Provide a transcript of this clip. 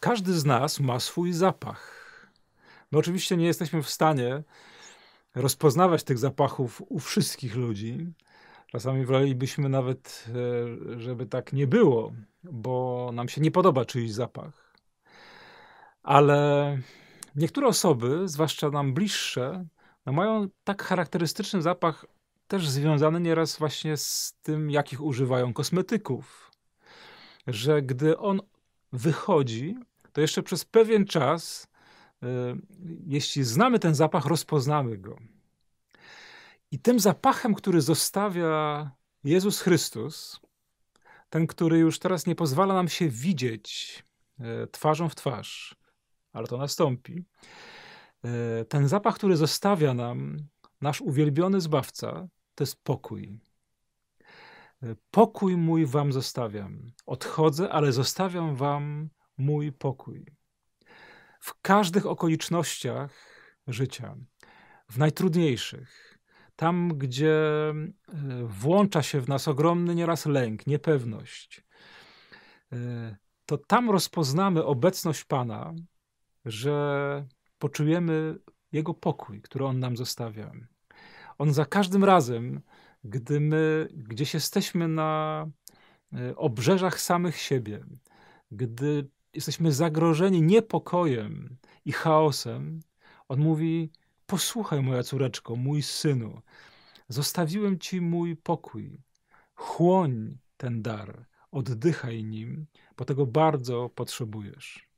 każdy z nas ma swój zapach. My oczywiście nie jesteśmy w stanie rozpoznawać tych zapachów u wszystkich ludzi. Czasami wolelibyśmy nawet, e, żeby tak nie było, bo nam się nie podoba czyjś zapach. Ale niektóre osoby, zwłaszcza nam bliższe, no mają tak charakterystyczny zapach, też związany nieraz właśnie z tym, jakich używają kosmetyków, że gdy on wychodzi, to jeszcze przez pewien czas, y, jeśli znamy ten zapach, rozpoznamy go. I tym zapachem, który zostawia Jezus Chrystus, ten, który już teraz nie pozwala nam się widzieć y, twarzą w twarz, ale to nastąpi. Y, ten zapach, który zostawia nam nasz uwielbiony Zbawca, to jest pokój. Pokój mój wam zostawiam. Odchodzę, ale zostawiam wam mój pokój. W każdych okolicznościach życia, w najtrudniejszych, tam gdzie e, włącza się w nas ogromny nieraz lęk, niepewność, e, to tam rozpoznamy obecność Pana, że poczujemy Jego pokój, który On nam zostawia. On za każdym razem, gdy my gdzieś jesteśmy na e, obrzeżach samych siebie, gdy jesteśmy zagrożeni niepokojem i chaosem, on mówi: Posłuchaj, moja córeczko, mój synu, zostawiłem ci mój pokój. Chłoń ten dar, oddychaj nim, bo tego bardzo potrzebujesz.